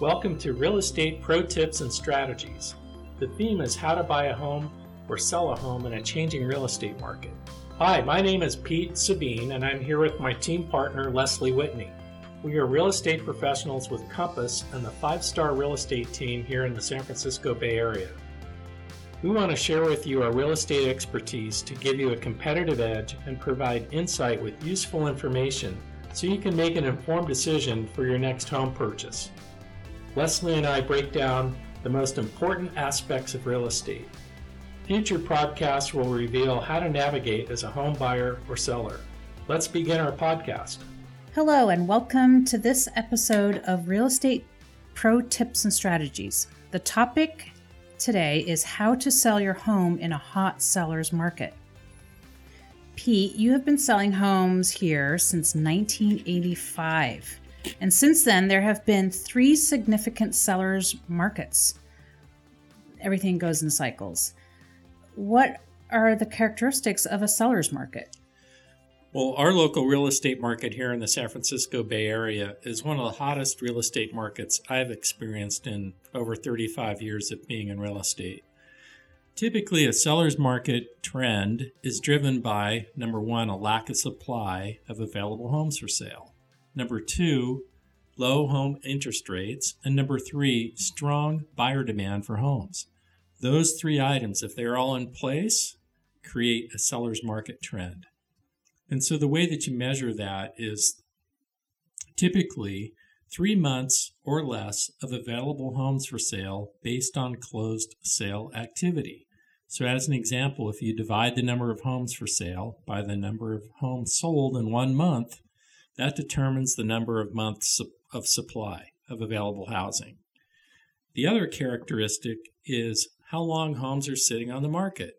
Welcome to Real Estate Pro Tips and Strategies. The theme is how to buy a home or sell a home in a changing real estate market. Hi, my name is Pete Sabine, and I'm here with my team partner Leslie Whitney. We are real estate professionals with Compass and the five star real estate team here in the San Francisco Bay Area. We want to share with you our real estate expertise to give you a competitive edge and provide insight with useful information so you can make an informed decision for your next home purchase. Leslie and I break down the most important aspects of real estate. Future podcasts will reveal how to navigate as a home buyer or seller. Let's begin our podcast. Hello, and welcome to this episode of Real Estate Pro Tips and Strategies. The topic today is how to sell your home in a hot seller's market. Pete, you have been selling homes here since 1985. And since then, there have been three significant sellers markets. Everything goes in cycles. What are the characteristics of a seller's market? Well, our local real estate market here in the San Francisco Bay Area is one of the hottest real estate markets I've experienced in over 35 years of being in real estate. Typically, a seller's market trend is driven by number one, a lack of supply of available homes for sale, number two, low home interest rates, and number three, strong buyer demand for homes. Those three items, if they're all in place, create a seller's market trend. And so the way that you measure that is typically three months or less of available homes for sale based on closed sale activity. So, as an example, if you divide the number of homes for sale by the number of homes sold in one month, that determines the number of months of supply of available housing. The other characteristic is how long homes are sitting on the market.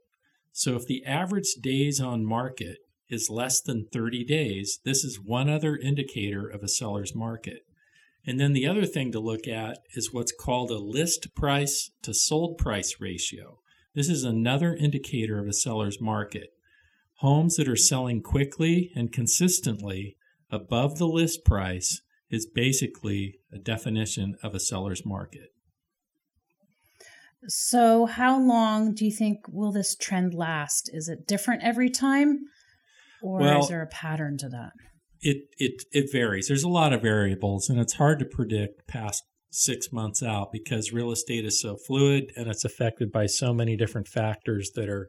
So, if the average days on market is less than 30 days, this is one other indicator of a seller's market. And then the other thing to look at is what's called a list price to sold price ratio. This is another indicator of a seller's market. Homes that are selling quickly and consistently above the list price is basically a definition of a seller's market. So, how long do you think will this trend last? Is it different every time? Or well, is there a pattern to that? It, it, it varies. There's a lot of variables, and it's hard to predict past six months out because real estate is so fluid and it's affected by so many different factors that are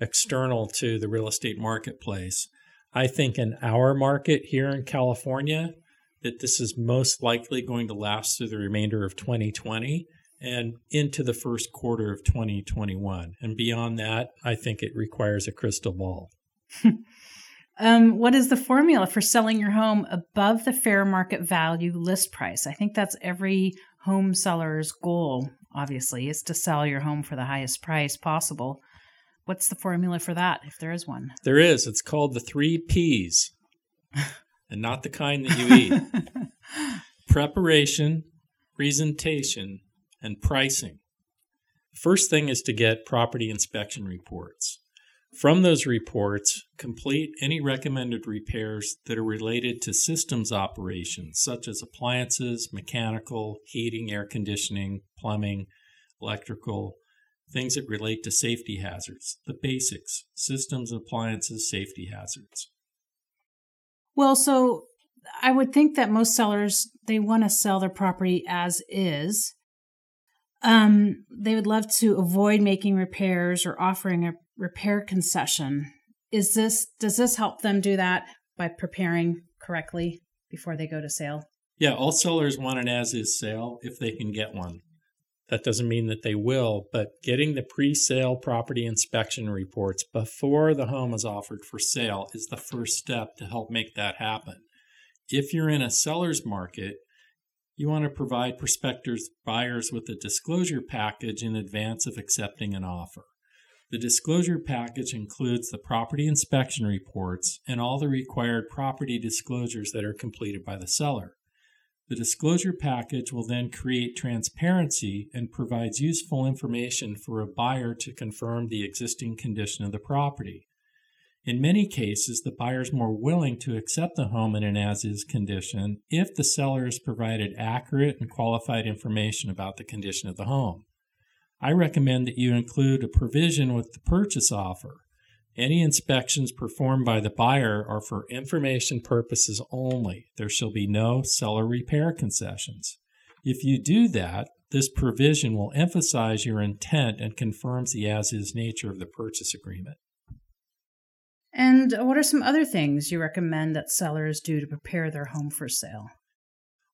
external to the real estate marketplace. I think in our market here in California, that this is most likely going to last through the remainder of 2020 and into the first quarter of 2021. And beyond that, I think it requires a crystal ball. Um, what is the formula for selling your home above the fair market value list price? I think that's every home seller's goal, obviously, is to sell your home for the highest price possible. What's the formula for that, if there is one? There is. It's called the three P's, and not the kind that you eat preparation, presentation, and pricing. First thing is to get property inspection reports. From those reports, complete any recommended repairs that are related to systems operations, such as appliances, mechanical, heating, air conditioning, plumbing, electrical, things that relate to safety hazards, the basics, systems, appliances, safety hazards. Well, so I would think that most sellers they want to sell their property as is. Um, they would love to avoid making repairs or offering a repair concession. Is this does this help them do that by preparing correctly before they go to sale? Yeah, all sellers want an as is sale if they can get one. That doesn't mean that they will, but getting the pre sale property inspection reports before the home is offered for sale is the first step to help make that happen. If you're in a seller's market, you want to provide prospective buyers with a disclosure package in advance of accepting an offer. The disclosure package includes the property inspection reports and all the required property disclosures that are completed by the seller. The disclosure package will then create transparency and provides useful information for a buyer to confirm the existing condition of the property. In many cases, the buyer is more willing to accept the home in an as is condition if the seller has provided accurate and qualified information about the condition of the home. I recommend that you include a provision with the purchase offer. Any inspections performed by the buyer are for information purposes only. There shall be no seller repair concessions. If you do that, this provision will emphasize your intent and confirms the as is nature of the purchase agreement. And what are some other things you recommend that sellers do to prepare their home for sale?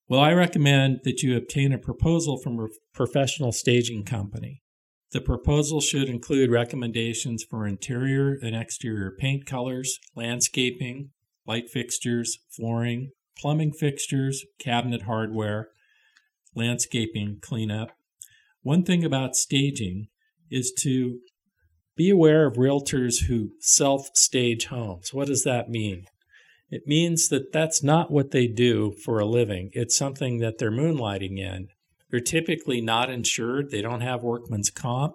Well, I recommend that you obtain a proposal from a professional staging company. The proposal should include recommendations for interior and exterior paint colors, landscaping, light fixtures, flooring, plumbing fixtures, cabinet hardware, landscaping cleanup. One thing about staging is to be aware of realtors who self stage homes. What does that mean? It means that that's not what they do for a living. It's something that they're moonlighting in. They're typically not insured, they don't have workman's comp.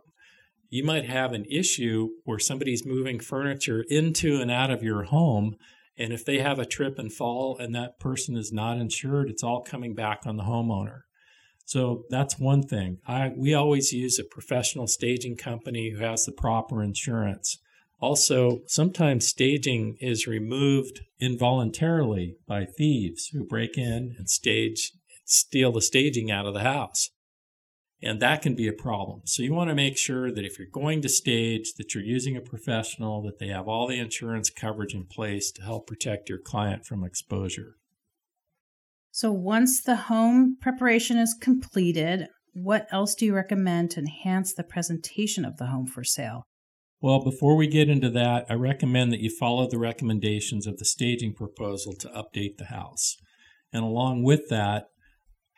You might have an issue where somebody's moving furniture into and out of your home. And if they have a trip and fall and that person is not insured, it's all coming back on the homeowner. So that's one thing. I, we always use a professional staging company who has the proper insurance. Also, sometimes staging is removed involuntarily by thieves who break in and stage, steal the staging out of the house. And that can be a problem. So you want to make sure that if you're going to stage, that you're using a professional, that they have all the insurance coverage in place to help protect your client from exposure. So, once the home preparation is completed, what else do you recommend to enhance the presentation of the home for sale? Well, before we get into that, I recommend that you follow the recommendations of the staging proposal to update the house. And along with that,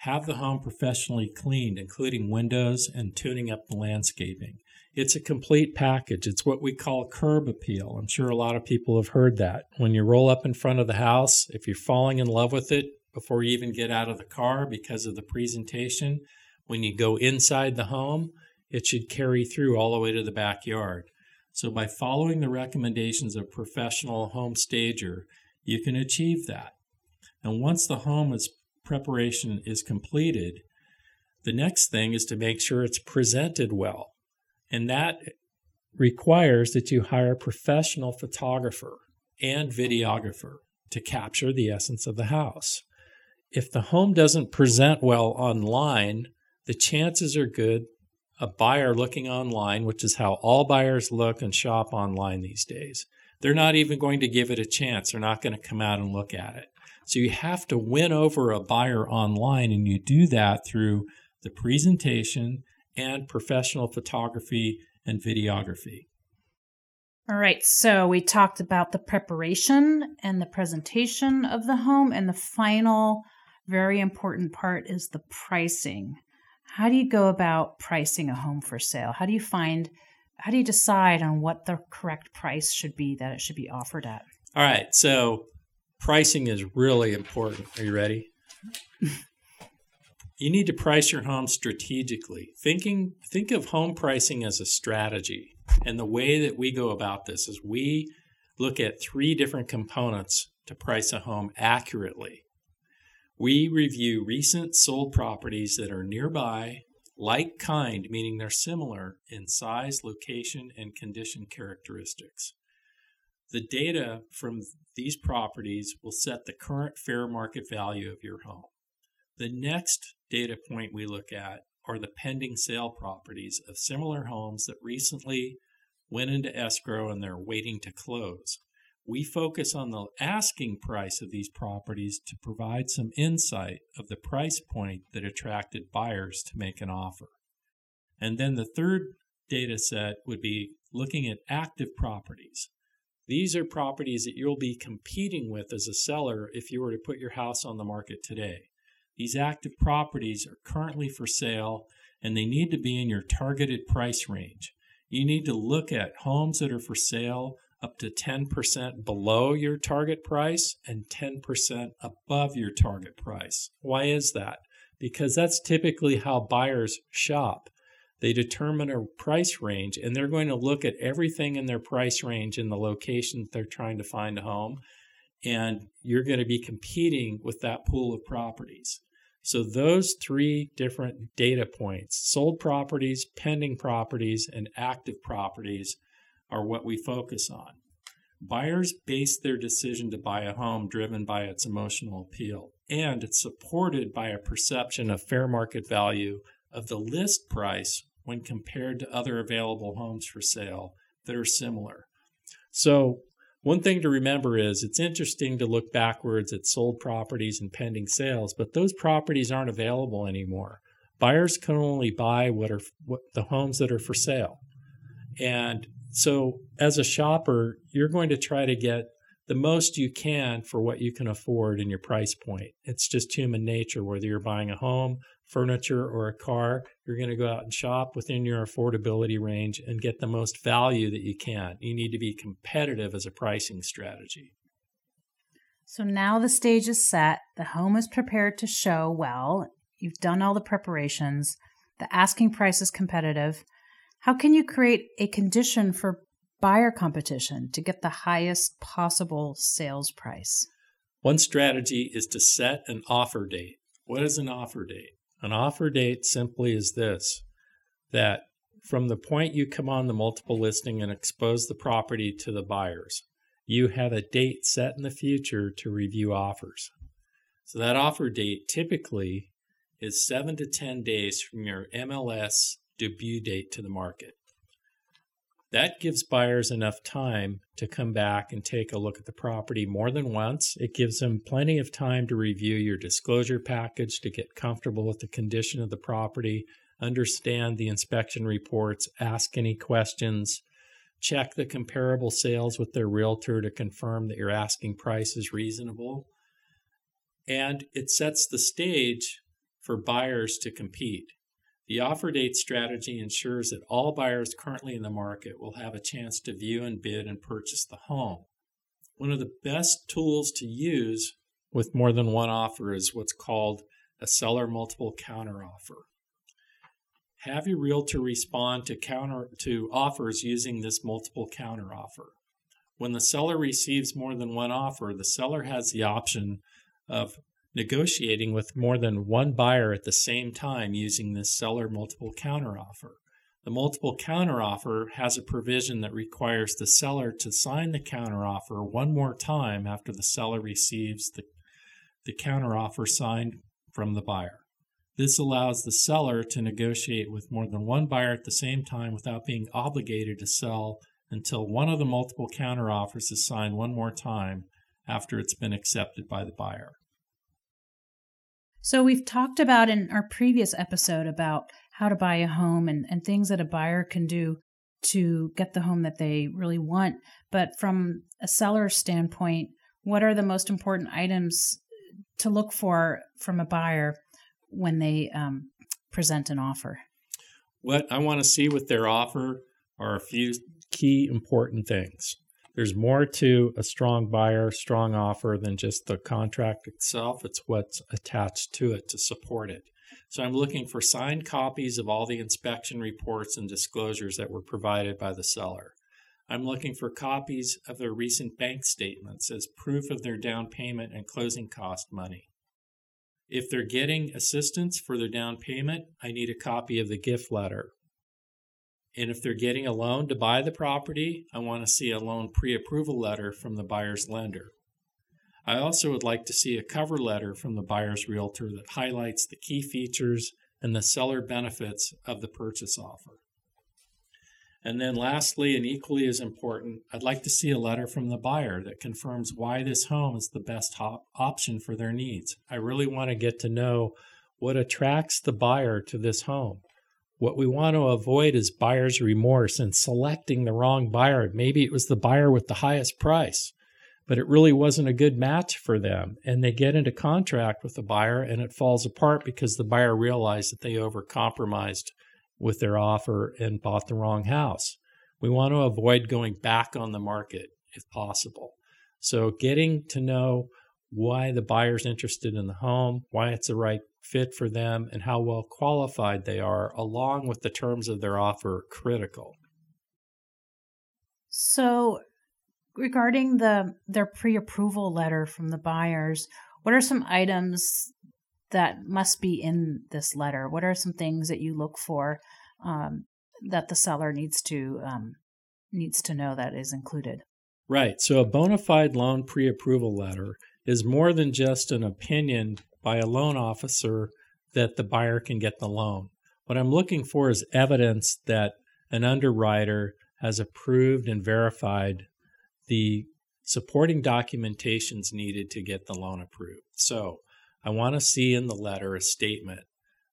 have the home professionally cleaned, including windows and tuning up the landscaping. It's a complete package. It's what we call curb appeal. I'm sure a lot of people have heard that. When you roll up in front of the house, if you're falling in love with it, before you even get out of the car because of the presentation. When you go inside the home, it should carry through all the way to the backyard. So, by following the recommendations of professional home stager, you can achieve that. And once the home is preparation is completed, the next thing is to make sure it's presented well. And that requires that you hire a professional photographer and videographer to capture the essence of the house if the home doesn't present well online, the chances are good a buyer looking online, which is how all buyers look and shop online these days, they're not even going to give it a chance. They're not going to come out and look at it. So you have to win over a buyer online, and you do that through the presentation and professional photography and videography. All right, so we talked about the preparation and the presentation of the home, and the final very important part is the pricing. How do you go about pricing a home for sale? How do you find, how do you decide on what the correct price should be that it should be offered at? All right, so pricing is really important. Are you ready? you need to price your home strategically. Thinking think of home pricing as a strategy. And the way that we go about this is we look at three different components to price a home accurately. We review recent sold properties that are nearby, like kind, meaning they're similar in size, location, and condition characteristics. The data from these properties will set the current fair market value of your home. The next data point we look at are the pending sale properties of similar homes that recently went into escrow and they're waiting to close we focus on the asking price of these properties to provide some insight of the price point that attracted buyers to make an offer. And then the third data set would be looking at active properties. These are properties that you'll be competing with as a seller if you were to put your house on the market today. These active properties are currently for sale and they need to be in your targeted price range. You need to look at homes that are for sale up to 10% below your target price and 10% above your target price. Why is that? Because that's typically how buyers shop. They determine a price range and they're going to look at everything in their price range in the location that they're trying to find a home. And you're going to be competing with that pool of properties. So, those three different data points sold properties, pending properties, and active properties are what we focus on. Buyers base their decision to buy a home driven by its emotional appeal, and it's supported by a perception of fair market value of the list price when compared to other available homes for sale that are similar. So, one thing to remember is it's interesting to look backwards at sold properties and pending sales, but those properties aren't available anymore. Buyers can only buy what are what, the homes that are for sale. And so, as a shopper, you're going to try to get the most you can for what you can afford in your price point. It's just human nature, whether you're buying a home, furniture, or a car, you're going to go out and shop within your affordability range and get the most value that you can. You need to be competitive as a pricing strategy. So now the stage is set, the home is prepared to show well, you've done all the preparations, the asking price is competitive. How can you create a condition for buyer competition to get the highest possible sales price? One strategy is to set an offer date. What is an offer date? An offer date simply is this that from the point you come on the multiple listing and expose the property to the buyers, you have a date set in the future to review offers. So that offer date typically is seven to 10 days from your MLS debut date to the market. That gives buyers enough time to come back and take a look at the property more than once. It gives them plenty of time to review your disclosure package to get comfortable with the condition of the property, understand the inspection reports, ask any questions, check the comparable sales with their realtor to confirm that your asking price is reasonable. And it sets the stage for buyers to compete. The offer date strategy ensures that all buyers currently in the market will have a chance to view and bid and purchase the home. One of the best tools to use with more than one offer is what's called a seller multiple counteroffer. Have your realtor respond to counter to offers using this multiple counteroffer. When the seller receives more than one offer, the seller has the option of negotiating with more than one buyer at the same time using this seller multiple counteroffer. The multiple counteroffer has a provision that requires the seller to sign the counteroffer one more time after the seller receives the, the counteroffer signed from the buyer. This allows the seller to negotiate with more than one buyer at the same time without being obligated to sell until one of the multiple counteroffers is signed one more time after it's been accepted by the buyer. So we've talked about in our previous episode about how to buy a home and, and things that a buyer can do to get the home that they really want. But from a seller's standpoint, what are the most important items to look for from a buyer when they um, present an offer? What I want to see with their offer are a few key important things. There's more to a strong buyer, strong offer than just the contract itself. It's what's attached to it to support it. So I'm looking for signed copies of all the inspection reports and disclosures that were provided by the seller. I'm looking for copies of their recent bank statements as proof of their down payment and closing cost money. If they're getting assistance for their down payment, I need a copy of the gift letter and if they're getting a loan to buy the property, I want to see a loan pre approval letter from the buyer's lender. I also would like to see a cover letter from the buyer's realtor that highlights the key features and the seller benefits of the purchase offer. And then, lastly, and equally as important, I'd like to see a letter from the buyer that confirms why this home is the best option for their needs. I really want to get to know what attracts the buyer to this home. What we want to avoid is buyer's remorse and selecting the wrong buyer. Maybe it was the buyer with the highest price, but it really wasn't a good match for them. And they get into contract with the buyer and it falls apart because the buyer realized that they overcompromised with their offer and bought the wrong house. We want to avoid going back on the market if possible. So, getting to know why the buyer's interested in the home, why it's the right fit for them and how well qualified they are, along with the terms of their offer, critical. So, regarding the their pre-approval letter from the buyers, what are some items that must be in this letter? What are some things that you look for um, that the seller needs to um, needs to know that is included? Right. So a bona fide loan pre-approval letter is more than just an opinion by a loan officer that the buyer can get the loan. What I'm looking for is evidence that an underwriter has approved and verified the supporting documentations needed to get the loan approved. So I want to see in the letter a statement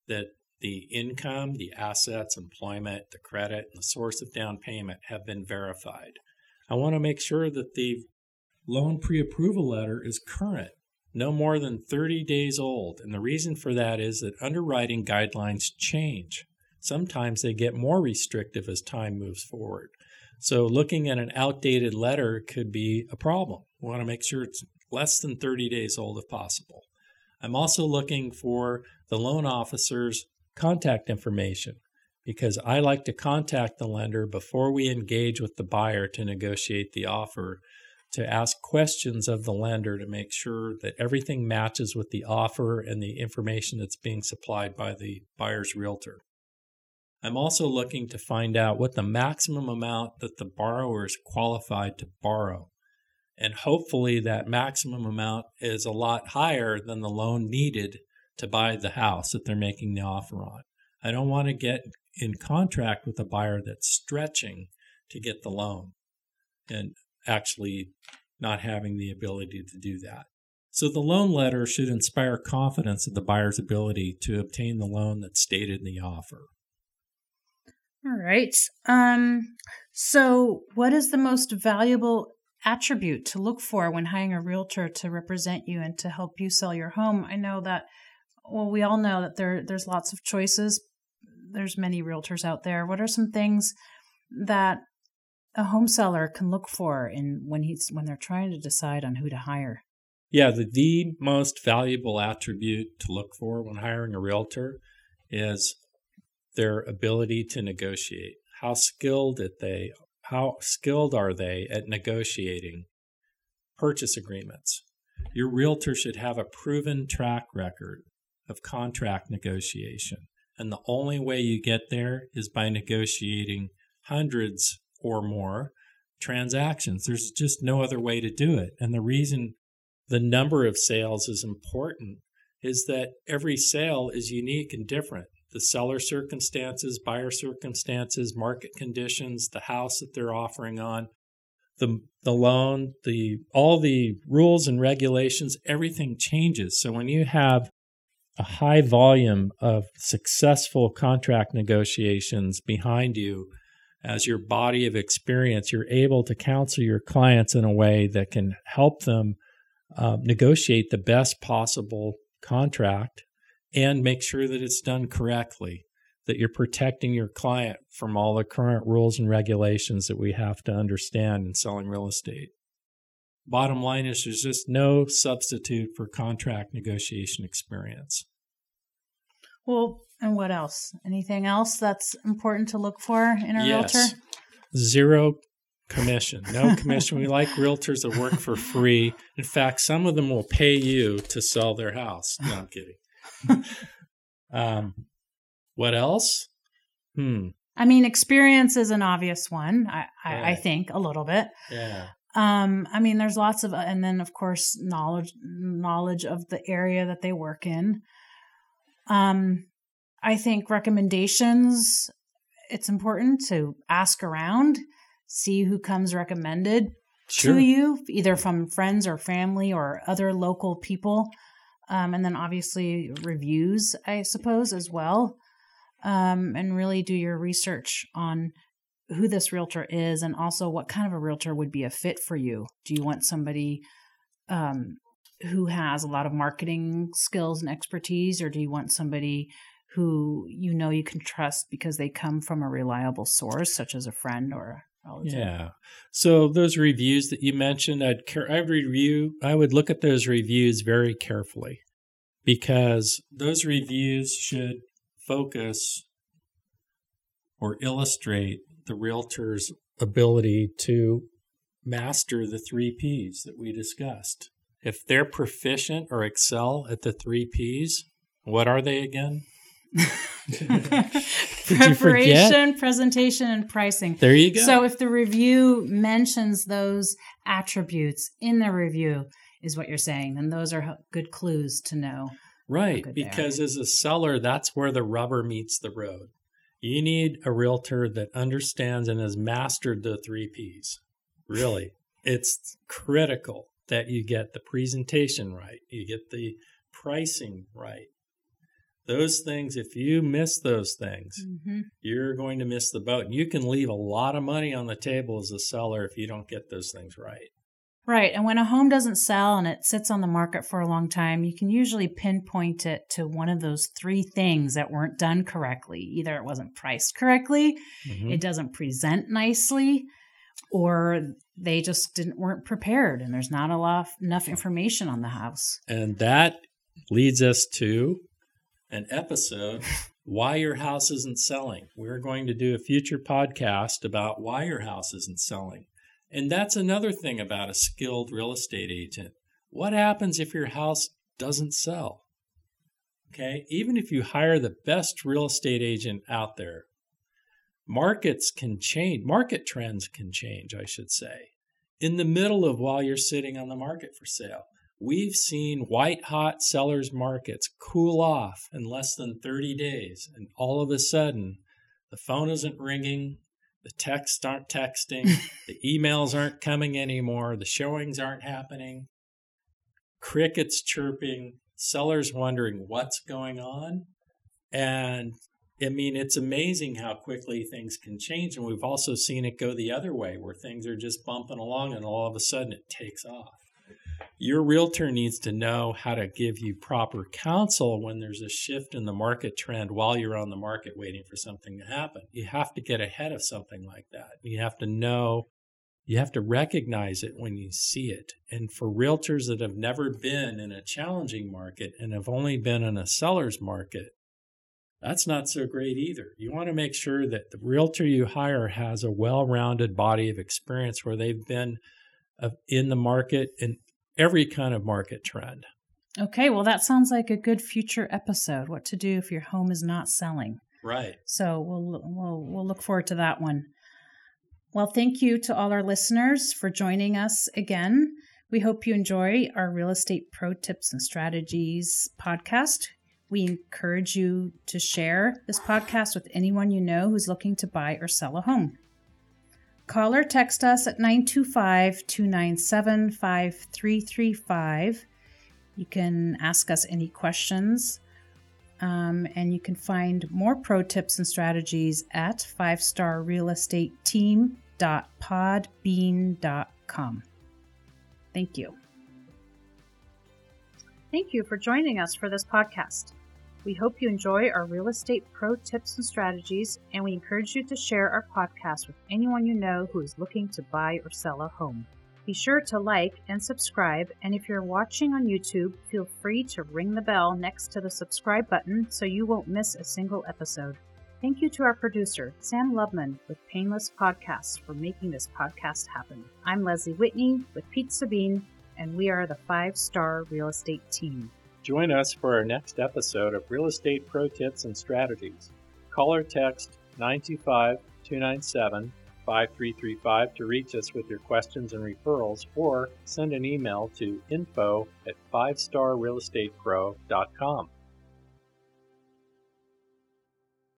that the income, the assets, employment, the credit, and the source of down payment have been verified. I want to make sure that the loan pre approval letter is current, no more than 30 days old. And the reason for that is that underwriting guidelines change. Sometimes they get more restrictive as time moves forward. So looking at an outdated letter could be a problem. We want to make sure it's less than 30 days old if possible. I'm also looking for the loan officer's contact information because I like to contact the lender before we engage with the buyer to negotiate the offer to ask questions of the lender to make sure that everything matches with the offer and the information that's being supplied by the buyer's realtor. I'm also looking to find out what the maximum amount that the borrower is qualified to borrow. And hopefully, that maximum amount is a lot higher than the loan needed to buy the house that they're making the offer on. I don't want to get in contract with a buyer that's stretching to get the loan and actually not having the ability to do that. So the loan letter should inspire confidence in the buyer's ability to obtain the loan that's stated in the offer. All right. Um, so, what is the most valuable attribute to look for when hiring a realtor to represent you and to help you sell your home? I know that, well, we all know that there there's lots of choices. There's many realtors out there. What are some things that a home seller can look for in when he's when they're trying to decide on who to hire? Yeah, the, the most valuable attribute to look for when hiring a realtor is their ability to negotiate. How skilled at they how skilled are they at negotiating purchase agreements? Your realtor should have a proven track record of contract negotiation. And the only way you get there is by negotiating hundreds or more transactions. There's just no other way to do it. And the reason the number of sales is important is that every sale is unique and different the seller circumstances, buyer circumstances, market conditions, the house that they're offering on, the the loan, the all the rules and regulations, everything changes. So when you have a high volume of successful contract negotiations behind you as your body of experience, you're able to counsel your clients in a way that can help them uh, negotiate the best possible contract and make sure that it's done correctly, that you're protecting your client from all the current rules and regulations that we have to understand in selling real estate. Bottom line is there's just no substitute for contract negotiation experience. Well, and what else? Anything else that's important to look for in a yes. realtor? Zero commission. No commission. we like realtors that work for free. In fact, some of them will pay you to sell their house. No, I'm kidding. um, what else? Hmm. I mean, experience is an obvious one. I, I. I think a little bit. Yeah. Um, I mean, there's lots of, and then of course, knowledge knowledge of the area that they work in. Um, I think recommendations. It's important to ask around, see who comes recommended sure. to you, either from friends or family or other local people um, and then obviously reviews, I suppose, as well. Um, and really do your research on who this realtor is and also what kind of a realtor would be a fit for you. Do you want somebody um, who has a lot of marketing skills and expertise, or do you want somebody who you know you can trust because they come from a reliable source, such as a friend or yeah. So those reviews that you mentioned, I'd care, I'd review. I would look at those reviews very carefully. because those reviews should focus or illustrate the realtor's ability to master the three P's that we discussed. If they're proficient or excel at the three P's, what are they again? Preparation, presentation, and pricing. There you go. So if the review mentions those attributes in the review, is what you're saying, then those are good clues to know. Right, because as a seller, that's where the rubber meets the road. You need a realtor that understands and has mastered the three P's. Really, it's critical that you get the presentation right, you get the pricing right. Those things, if you miss those things, mm-hmm. you're going to miss the boat. You can leave a lot of money on the table as a seller if you don't get those things right. Right. And when a home doesn't sell and it sits on the market for a long time, you can usually pinpoint it to one of those three things that weren't done correctly. Either it wasn't priced correctly, mm-hmm. it doesn't present nicely, or they just didn't weren't prepared and there's not a lot enough information on the house. And that leads us to an episode why your house isn't selling. We're going to do a future podcast about why your house isn't selling. And that's another thing about a skilled real estate agent. What happens if your house doesn't sell? Okay, even if you hire the best real estate agent out there, markets can change, market trends can change, I should say, in the middle of while you're sitting on the market for sale. We've seen white hot sellers markets cool off in less than 30 days, and all of a sudden, the phone isn't ringing, the texts aren't texting, the emails aren't coming anymore, the showings aren't happening, crickets chirping, sellers wondering what's going on. And I mean, it's amazing how quickly things can change. And we've also seen it go the other way where things are just bumping along and all of a sudden it takes off your realtor needs to know how to give you proper counsel when there's a shift in the market trend while you're on the market waiting for something to happen. You have to get ahead of something like that. You have to know, you have to recognize it when you see it. And for realtors that have never been in a challenging market and have only been in a seller's market, that's not so great either. You want to make sure that the realtor you hire has a well rounded body of experience where they've been uh, in the market and every kind of market trend. Okay, well, that sounds like a good future episode. What to do if your home is not selling? Right. So we'll we'll we'll look forward to that one. Well, thank you to all our listeners for joining us again. We hope you enjoy our real estate pro tips and strategies podcast. We encourage you to share this podcast with anyone you know who's looking to buy or sell a home. Call or text us at 925 297 5335. You can ask us any questions. Um, and you can find more pro tips and strategies at 5starrealestateteam.podbean.com. Thank you. Thank you for joining us for this podcast. We hope you enjoy our real estate pro tips and strategies, and we encourage you to share our podcast with anyone you know who is looking to buy or sell a home. Be sure to like and subscribe, and if you're watching on YouTube, feel free to ring the bell next to the subscribe button so you won't miss a single episode. Thank you to our producer, Sam Lubman with Painless Podcasts, for making this podcast happen. I'm Leslie Whitney with Pete Sabine, and we are the Five Star Real Estate Team. Join us for our next episode of Real Estate Pro Tips and Strategies. Call or text 925 297 5335 to reach us with your questions and referrals, or send an email to info at 5starrealestatepro.com.